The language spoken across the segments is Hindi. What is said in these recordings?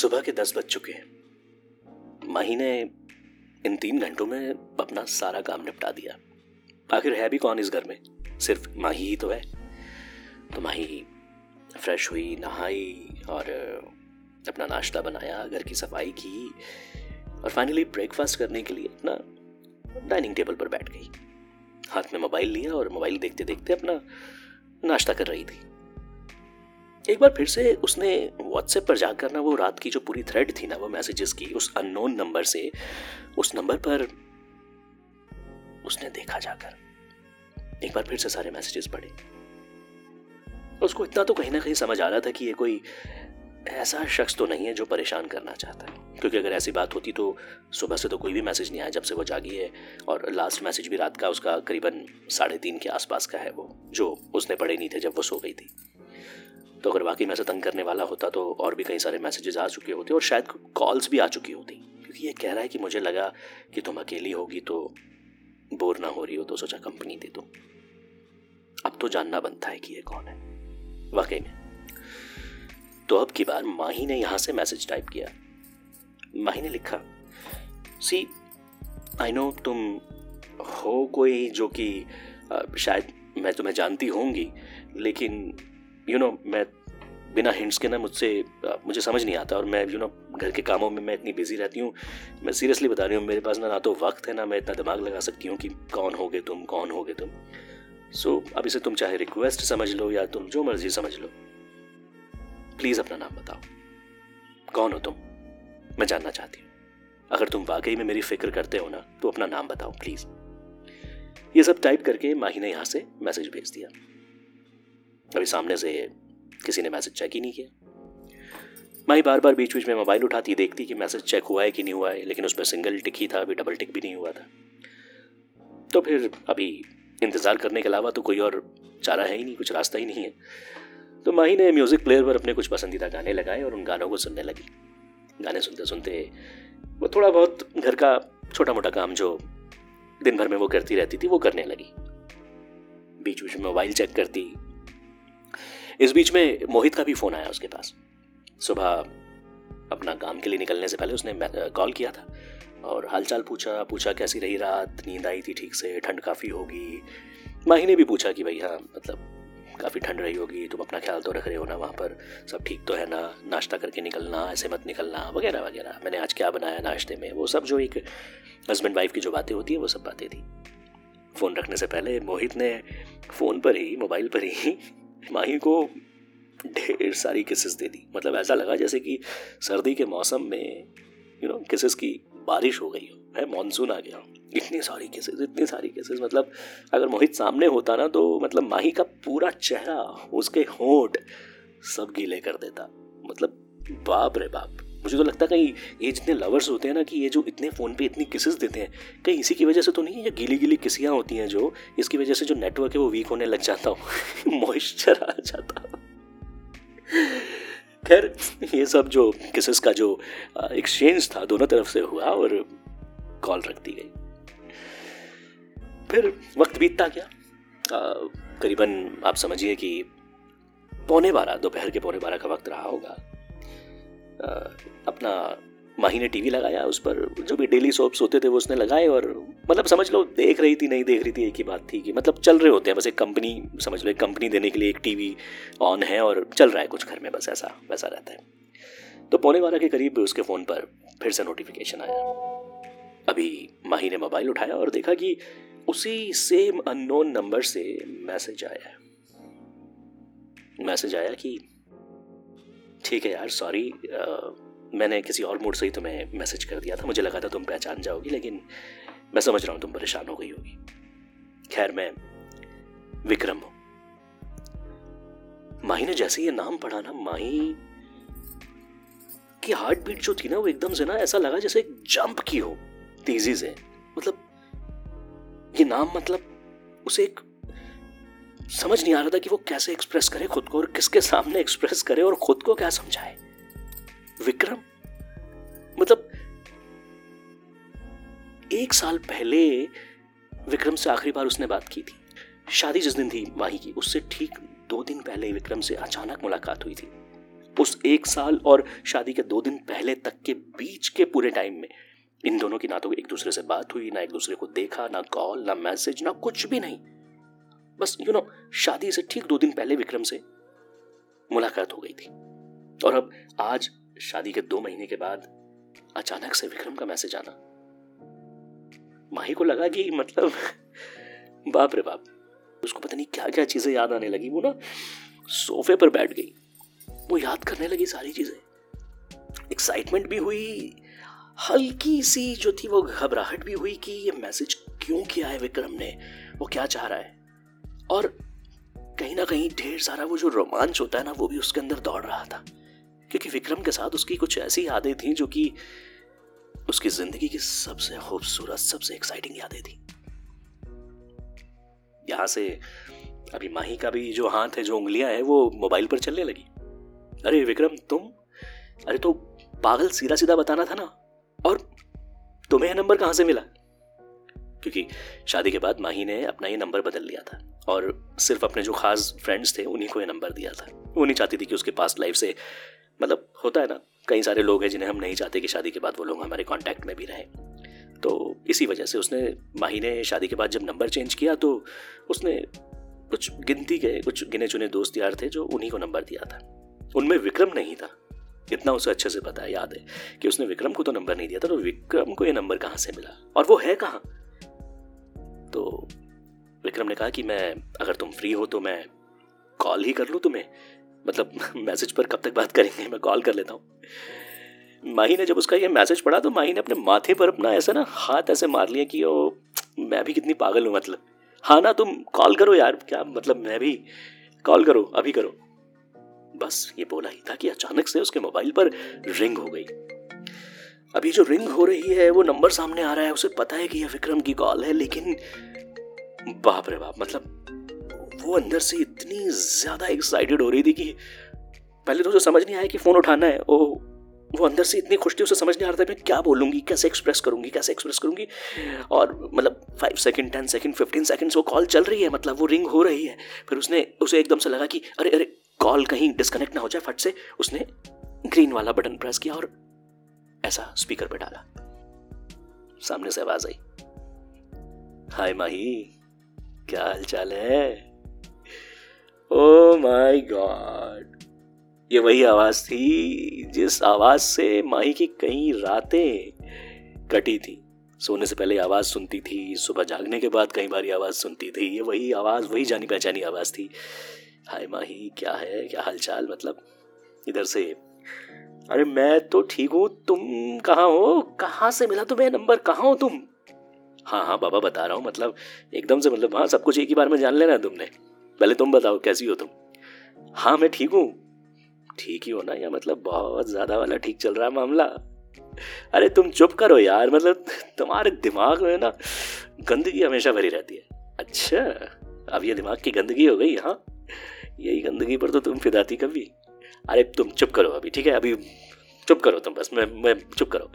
सुबह के दस बज चुके हैं। माही ने इन तीन घंटों में अपना सारा काम निपटा दिया। आखिर है भी कौन इस घर में? सिर्फ़ माही ही तो है। तो माही फ्रेश हुई, नहाई और अपना नाश्ता बनाया, घर की सफ़ाई की और फाइनली ब्रेकफास्ट करने के लिए अपना डाइनिंग टेबल पर बैठ गई। हाथ में मोबाइल लिया और मोबाइल देखते देखते अपना नाश्ता कर रही थी। एक बार फिर से उसने व्हाट्सएप पर जाकर ना वो रात की जो पूरी थ्रेड थी ना वो मैसेजेस की, उस अननोन नंबर से, उस नंबर पर उसने देखा जाकर। एक बार फिर से सारे मैसेजेस पढ़े। उसको इतना तो कहीं ना कहीं समझ आ रहा था कि ये कोई ऐसा शख्स तो नहीं है जो परेशान करना चाहता है। क्योंकि अगर ऐसी बात होती तो सुबह से तो कोई भी मैसेज नहीं आया जब से वो जागी है और लास्ट मैसेज भी रात का उसका करीबन साढ़े तीन के आसपास का है वो, जो उसने पढ़े नहीं थे जब वो सो गई थी। तो अगर वाकई में ऐसा तंग करने वाला होता तो और भी कई सारे मैसेजेस आ चुके होते और शायद कॉल्स भी आ चुकी होती। क्योंकि ये कह रहा है कि मुझे लगा कि तुम अकेली होगी तो बोर ना हो रही हो तो सोचा कंपनी दे दो। अब तो जानना बनता है कि ये कौन है। वाकई में। तो अब की बार माही ने यहाँ से मैसेज टाइप किया। माही ने लिखा सी आई नो तुम हो कोई जो कि शायद मैं तुम्हें जानती होंगी, लेकिन यू you नो know, मैं बिना हिंट्स के ना मुझसे मुझे समझ नहीं आता और मैं यू you नो know, घर के कामों में मैं इतनी बिज़ी रहती हूँ। मैं सीरियसली बता रही हूँ मेरे पास ना ना तो वक्त है ना मैं इतना दिमाग लगा सकती हूँ कि कौन हो गए तुम कौन हो गए तुम। सो so, अब इसे तुम चाहे रिक्वेस्ट समझ लो या तुम जो मर्ज़ी समझ लो। प्लीज़ अपना नाम बताओ। कौन हो तुम? मैं जानना चाहती हूँ। अगर तुम वाकई में मेरी फ़िक्र करते हो ना तो अपना नाम बताओ प्लीज़ ये सब टाइप करके माही ने यहाँ से मैसेज भेज दिया। अभी सामने से किसी ने मैसेज चेक ही नहीं किया। माही बार बार बीच बीच में मोबाइल उठाती, देखती कि मैसेज चेक हुआ है कि नहीं हुआ है, लेकिन उसमें सिंगल टिक ही था, अभी डबल टिक भी नहीं हुआ था। तो फिर अभी इंतज़ार करने के अलावा तो कोई और चारा है ही नहीं, कुछ रास्ता ही नहीं है। तो माही ने म्यूज़िक प्लेयर पर अपने कुछ पसंदीदा गाने लगाए और उन गानों को सुनने लगी। गाने सुनते सुनते वो थोड़ा बहुत घर का छोटा मोटा काम जो दिन भर में वो करती रहती थी, वो करने लगी। बीच बीच में मोबाइल चेक करती इस बीच में मोहित का भी फ़ोन आया उसके पास। सुबह अपना काम के लिए निकलने से पहले उसने कॉल किया था और हालचाल पूछा पूछा कैसी रही रात, नींद आई थी ठीक से, ठंड काफ़ी होगी। माही ने भी पूछा कि भाई हाँ मतलब काफ़ी ठंड रही होगी, तुम अपना ख्याल तो रख रहे हो ना वहाँ पर? सब ठीक तो है ना? नाश्ता करके निकलना, ऐसे मत निकलना, वगैरह वगैरह। मैंने आज क्या बनाया नाश्ते में? वो सब जो एक हस्बैंड वाइफ की जो बातें होती है, वो सब बातें थी। फ़ोन रखने से पहले मोहित ने फ़ोन पर ही, मोबाइल पर ही माही को ढेर सारी किसेस दे दी। मतलब ऐसा लगा जैसे कि सर्दी के मौसम में यू नो किसेस की बारिश हो गई हो, है मानसून आ गया इतनी सारी केसेस इतनी सारी केसेस मतलब अगर मोहित सामने होता ना तो मतलब माही का पूरा चेहरा, उसके होठ सब गीले कर देता। मतलब बाप रे बाप। मुझे तो लगता है कहीं ये जितने लवर्स होते हैं ना कि ये जो इतने फ़ोन पे इतनी किसेस देते हैं, कहीं इसी की वजह से तो नहीं है? ये गीली गीली किसियाँ होती हैं जो, इसकी वजह से जो नेटवर्क है वो वीक होने लग जाता हूँ? मॉइस्चर आ जाता खैर, ये सब जो किसेस का जो एक्सचेंज था, दोनों तरफ़ से हुआ और कॉल रख दी गई। फिर वक्त बीतता गया। करीबन आप समझिए कि पौने बारह, दोपहर के पौने बारह का वक्त रहा होगा। अपना माही ने टीवी लगाया, उस पर जो भी डेली सोप्स होते थे वो उसने लगाए और मतलब समझ लो, देख रही थी, नहीं देख रही थी, एक ही बात थी कि मतलब चल रहे होते हैं, बस एक कंपनी समझ लो, एक कंपनी देने के लिए एक टीवी ऑन है और चल रहा है कुछ घर में, बस ऐसा, वैसा रहता है। तो पौने बारह के करीब उसके फ़ोन पर फिर से नोटिफिकेशन आया। अभी माही ने मोबाइल उठाया और देखा कि उसी सेम अननोन नंबर से मैसेज आया मैसेज आया कि ठीक है यार सॉरी मैंने किसी और मूड से ही तुम्हें मैसेज कर दिया था। मुझे लगा था तुम पहचान जाओगी, लेकिन मैं समझ रहा हूँ तुम परेशान हो गई होगी। खैर, मैं विक्रम हूँ। माही ने जैसे ये नाम पढ़ा ना, माही की हार्ट बीट जो थी ना, वो एकदम से ना ऐसा लगा जैसे जंप की हो, तेज़ी से। मतलब ये नाम मतलब उसे एक समझ नहीं आ रहा था कि वो कैसे एक्सप्रेस करे खुद को और किसके सामने एक्सप्रेस करे और खुद को क्या समझाए। विक्रम मतलब एक साल पहले विक्रम से आखिरी बार उसने बात की थी। शादी जिस दिन थी, माही की, उससे ठीक दो दिन पहले विक्रम से अचानक मुलाकात हुई थी। उस एक साल और शादी के दो दिन पहले तक के बीच के पूरे टाइम में इन दोनों की ना तो एक दूसरे से बात हुई, ना एक दूसरे को देखा, ना कॉल ना मैसेज ना कुछ भी नहीं। बस यू नो शादी से ठीक दो दिन पहले विक्रम से मुलाकात हो गई थी। और अब आज, शादी के दो महीने के बाद, अचानक से विक्रम का मैसेज आना। माही को लगा कि मतलब बाप रे बाप, उसको पता नहीं क्या क्या चीज़ें याद आने लगी। वो ना सोफे पर बैठ गई। वो याद करने लगी सारी चीज़ें। एक्साइटमेंट भी हुई, हल्की सी जो थी वो घबराहट भी हुई कि ये मैसेज क्यों किया है विक्रम ने? वो क्या चाह रहा है? और कहीं ना कहीं ढेर सारा वो जो रोमांच होता है ना, वो भी उसके अंदर दौड़ रहा था। क्योंकि विक्रम के साथ उसकी कुछ ऐसी यादें थी जो कि उसकी ज़िंदगी की सबसे खूबसूरत, सबसे एक्साइटिंग यादें थी। यहाँ से अभी माही का भी जो हाथ है, जो उंगलियाँ है, वो मोबाइल पर चलने लगी। अरे विक्रम, तुम? अरे तो पागल सीधा सीधा बताना था ना। और तुम्हें यह नंबर कहाँ से मिला? क्योंकि शादी के बाद माही ने अपना ये नंबर बदल लिया था। और सिर्फ़ अपने जो खास फ्रेंड्स थे, उन्हीं को ये नंबर दिया था। वो नहीं चाहती थी कि उसके पास लाइफ से मतलब होता है ना, कई सारे लोग हैं जिन्हें हम नहीं चाहते कि शादी के बाद वो लोग हमारे कांटेक्ट में भी रहें। तो इसी वजह से उसने माही ने शादी के बाद जब नंबर चेंज किया तो उसने कुछ गिनती के, कुछ गिने चुने दोस्त यार थे जो उन्हीं को नंबर दिया था। उनमें विक्रम नहीं था। इतना उसे अच्छे से पता है, याद है, कि उसने विक्रम को तो नंबर नहीं दिया था तो विक्रम को ये नंबर कहाँ से मिला? और वो है कहाँ? तो विक्रम ने कहा कि मैं, अगर तुम फ्री हो तो मैं कॉल ही कर लूँ तुम्हें। मतलब मैसेज पर कब तक बात करेंगे, मैं कॉल कर लेता हूँ। माही ने जब उसका ये मैसेज पढ़ा तो माही ने अपने माथे पर अपना ऐसा ना हाथ ऐसे मार लिया कि, ओ, मैं भी कितनी पागल हूँ मतलब। हाँ ना, तुम कॉल करो यार, क्या मतलब मैं भी कॉल करो, अभी करो। बस, ये बोला ही था कि अचानक से उसके मोबाइल पर रिंग हो गई। अभी जो रिंग हो रही है, वो नंबर सामने आ रहा है, उसे पता है कि यह विक्रम की कॉल है, लेकिन बाप रे बाप मतलब वो अंदर से इतनी ज़्यादा एक्साइटेड हो रही थी कि पहले तो उसे समझ नहीं आया कि फ़ोन उठाना है। वो वो अंदर से इतनी खुश थी, उसे समझ नहीं आ रहा था मैं क्या बोलूँगी, कैसे एक्सप्रेस करूँगी, कैसे एक्सप्रेस करूँगी। और मतलब five second ten second fifteen seconds वो कॉल चल रही है मतलब वो रिंग हो रही है। फिर उसने, उसे एकदम से लगा कि अरे अरे कॉल कहीं डिस्कनेक्ट ना हो जाए, फट से। उसने ग्रीन वाला बटन प्रेस किया और ऐसा स्पीकर पे डाला। सामने से आवाज़ आई। हाय माही। क्या हाल चाल है? ओ माय गॉड ये वही आवाज़ थी जिस आवाज़ से माही की कई रातें कटी थी। सोने से पहले आवाज़ सुनती थी, सुबह जागने के बाद कई बार आवाज़ सुनती थी। ये वही आवाज़, वही जानी पहचानी आवाज़ थी। हाय माही, क्या है? क्या हालचाल? मतलब इधर से। अरे मैं तो ठीक हूँ, तुम कहाँ हो? कहाँ से मिला तुम्हें नंबर? कहाँ हो तुम? हाँ हाँ बाबा बता रहा हूँ मतलब एकदम से मतलब हाँ सब कुछ एक ही बार में जान लेना है तुमने। पहले तुम बताओ, कैसी हो तुम? हाँ मैं ठीक हूँ। ठीक ही हो ना या मतलब बहुत ज़्यादा वाला ठीक चल रहा है मामला। अरे, तुम चुप करो यार मतलब तुम्हारे दिमाग में ना गंदगी हमेशा भरी रहती है। अच्छा अब ये दिमाग की गंदगी हो गई हाँ? यही गंदगी पर तो तुम फिदाती कभी। अरे, तुम चुप करो अभी, ठीक है? अभी चुप करो तुम बस, मैं मैं चुप करो।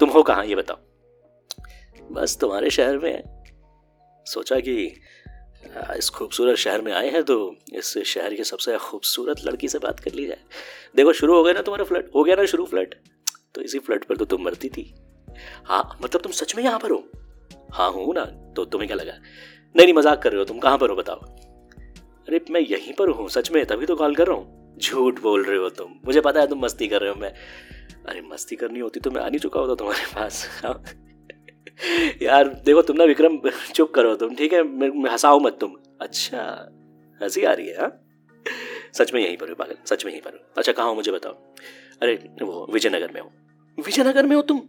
तुम हो कहाँ, ये बताओ? बस तुम्हारे शहर में है। सोचा कि इस खूबसूरत शहर में आए हैं तो इस शहर की सबसे खूबसूरत लड़की से बात कर ली जाए। देखो, शुरू हो गया ना तुम्हारा फ्लड? हो गया ना शुरू फ्लड? तो इसी फ्लड पर तो तुम मरती थी। हाँ मतलब तुम सच में यहाँ पर हो? हाँ हूँ ना तो तुम्हें क्या लगा? नहीं नहीं, मज़ाक कर रहे हो, तुम कहाँ पर हो बताओ? अरे, मैं यहीं पर हूँ, सच में, तभी तो कॉल कर रहा हूँ। झूठ बोल रहे हो तुम, मुझे पता है तुम मस्ती कर रहे हो, मैं अरे, मस्ती करनी होती तो मैं आ नहीं चुका होता तुम्हारे पास हाँ। यार, देखो तुम ना विक्रम चुप करो तुम, ठीक है? हंसाओ मत तुम। अच्छा हँसी आ रही है हाँ? सच में यहीं पर हो, पागल, सच में यहीं पर अच्छा कहाँ हो, मुझे बताओ। अरे, वो विजयनगर में हो। विजयनगर में हो तुम?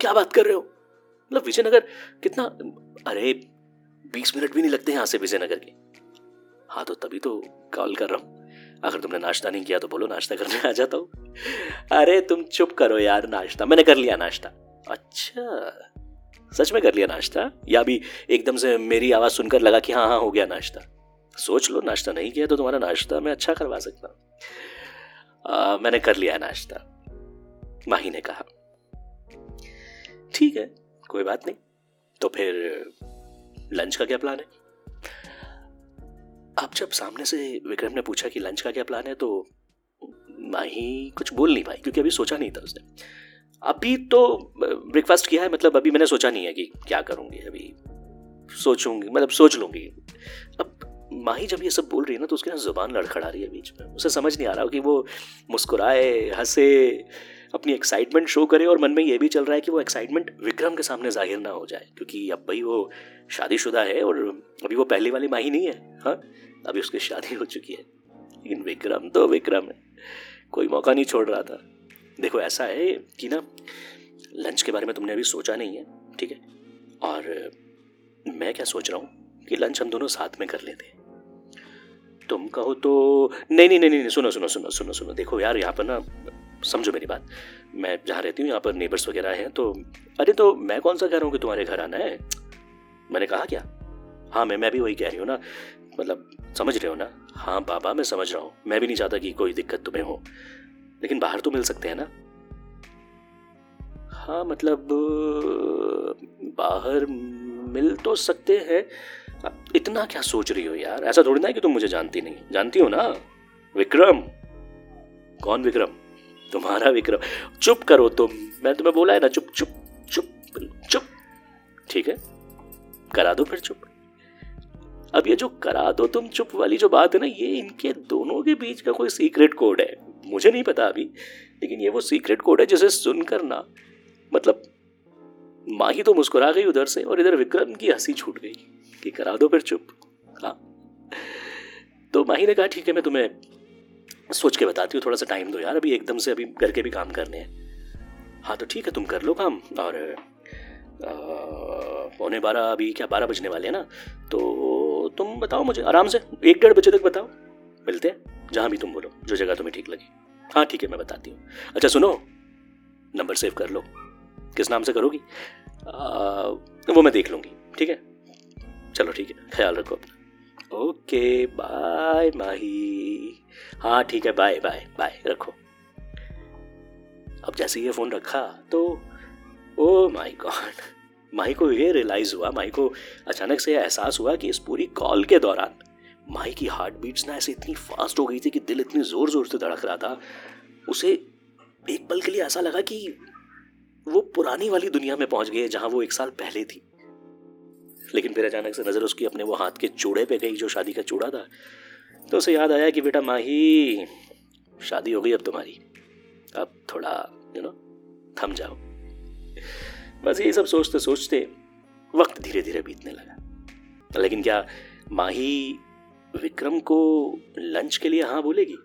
क्या बात कर रहे हो? मतलब विजयनगर कितना, अरे, बीस मिनट भी नहीं लगते यहाँ से विजयनगर के। हाँ तो तभी तो कॉल कर रहा हूँ। अगर तुमने नाश्ता नहीं किया तो बोलो, नाश्ता करने आ जाता हूँ। अरे, तुम चुप करो यार, नाश्ता। मैंने कर लिया नाश्ता। अच्छा। सच में कर लिया नाश्ता? या भी एकदम से मेरी आवाज़ सुनकर लगा कि हाँ हाँ हो गया नाश्ता? सोच लो, नाश्ता नहीं किया तो तुम्हारा नाश्ता मैं अच्छा करवा सकता हूँ। मैंने कर लिया नाश्ता। माही ने कहा। ठीक है, कोई बात नहीं। तो फिर लंच का क्या प्लान है? अब जब सामने से विक्रम ने पूछा कि लंच का क्या प्लान है तो माही कुछ बोल नहीं पाई, क्योंकि अभी सोचा नहीं था उसने। अभी तो ब्रेकफास्ट किया है मतलब अभी मैंने सोचा नहीं है कि क्या करूँगी, अभी सोचूँगी मतलब सोच लूँगी। अब माही जब ये सब बोल रही है ना तो उसकी ना ज़ुबान लड़खड़ा रही है बीच में। उसे समझ नहीं आ रहा कि वो मुस्कुराए, हंसे, अपनी एक्साइटमेंट शो करे और मन में ये भी चल रहा है कि वो एक्साइटमेंट विक्रम के सामने ज़ाहिर ना हो जाए। क्योंकि अब भाई वो शादीशुदा है और अभी वो पहली वाली माही नहीं है हाँ? अभी उसकी शादी हो चुकी है। लेकिन विक्रम तो विक्रम है। कोई मौका नहीं छोड़ रहा था। देखो, ऐसा है कि ना, लंच के बारे में तुमने अभी सोचा नहीं है, ठीक है? और मैं क्या सोच रहा हूँ कि लंच हम दोनों साथ में कर लेते तुम कहो तो नहीं नहीं नहीं नहीं, सुनो सुनो सुनो सुनो सुनो, देखो यार, यहाँ पर ना, समझो मेरी बात। मैं जहाँ रहती हूँ, यहाँ पर नेबर्स वगैरह हैं तो अरे तो मैं कौन सा कह रहा हूँ कि तुम्हारे घर आना है? मैंने कहा क्या? हाँ मैं मैं भी वही कह रही हूँ ना मतलब समझ रहे हो ना? हाँ बाबा, मैं समझ रहा हूँ। मैं भी नहीं चाहता कि कोई दिक्कत तुम्हें हो। लेकिन बाहर तो मिल सकते हैं ना? हाँ मतलब बाहर मिल तो सकते हैं। इतना क्या सोच रही हो यार? ऐसा थोड़ी ना है कि तुम मुझे जानती नहीं। जानती हो ना? विक्रम! कौन विक्रम? तुम्हारा विक्रम। चुप करो तुम। मैं तुम्हें बोला है ना, चुप चुप चुप चुप। ठीक है? करा दो फिर चुप। अब ये जो करा दो तुम चुप वाली जो बात है ना, ये इनके दोनों के बीच का कोई सीक्रेट कोड है। मुझे नहीं पता अभी, लेकिन ये वो सीक्रेट कोड है जिसे सुनकर ना मतलब माही तो मुस्कुरा गई उधर से और इधर विक्रम की हँसी छूट गई कि करा दो फिर चुप। हाँ। तो माही ने कहा, ठीक है, मैं तुम्हें सोच के बताती हूँ, थोड़ा सा टाइम दो यार, अभी एकदम से अभी घर के भी काम करने हैं। हाँ तो ठीक है, तुम कर लो काम और पौने बारह, अभी क्या बारह बजने वाले हैं ना? तो तुम बताओ मुझे, आराम से, एक डेढ़ बजे तक बताओ, मिलते हैं। जहाँ भी तुम बोलो जो जगह तुम्हें ठीक लगे। हाँ ठीक है मैं बताती हूँ। अच्छा सुनो। नंबर सेव कर लो। किस नाम से करोगी? आ, वो मैं देख लूँगी ठीक है? चलो ठीक है ख्याल रखो अपना। Okay bye Mahi. हाँ ठीक है बाय बाय बाय रखो। अब जैसे ये फ़ोन रखा तो ओ माय गॉड माही को ये रियलाइज़ हुआ माही को अचानक से एहसास हुआ कि इस पूरी कॉल के दौरान माही की हार्ट बीट्स ना ऐसे इतनी फास्ट हो गई थी कि दिल इतनी ज़ोर ज़ोर से धड़क रहा था। उसे एक पल के लिए ऐसा लगा कि वो पुरानी वाली दुनिया में पहुँच गई जहाँ वो एक साल पहले थी। लेकिन फिर अचानक से नज़र उसकी अपने वो हाथ के चूड़े पे गई जो शादी का चूड़ा था। तो उसे याद आया कि बेटा माही, शादी हो गई अब तुम्हारी। अब थोड़ा यू नो थम जाओ। बस ये सब सोचते सोचते वक्त धीरे धीरे बीतने लगा। लेकिन क्या माही विक्रम को लंच के लिए हाँ बोलेगी?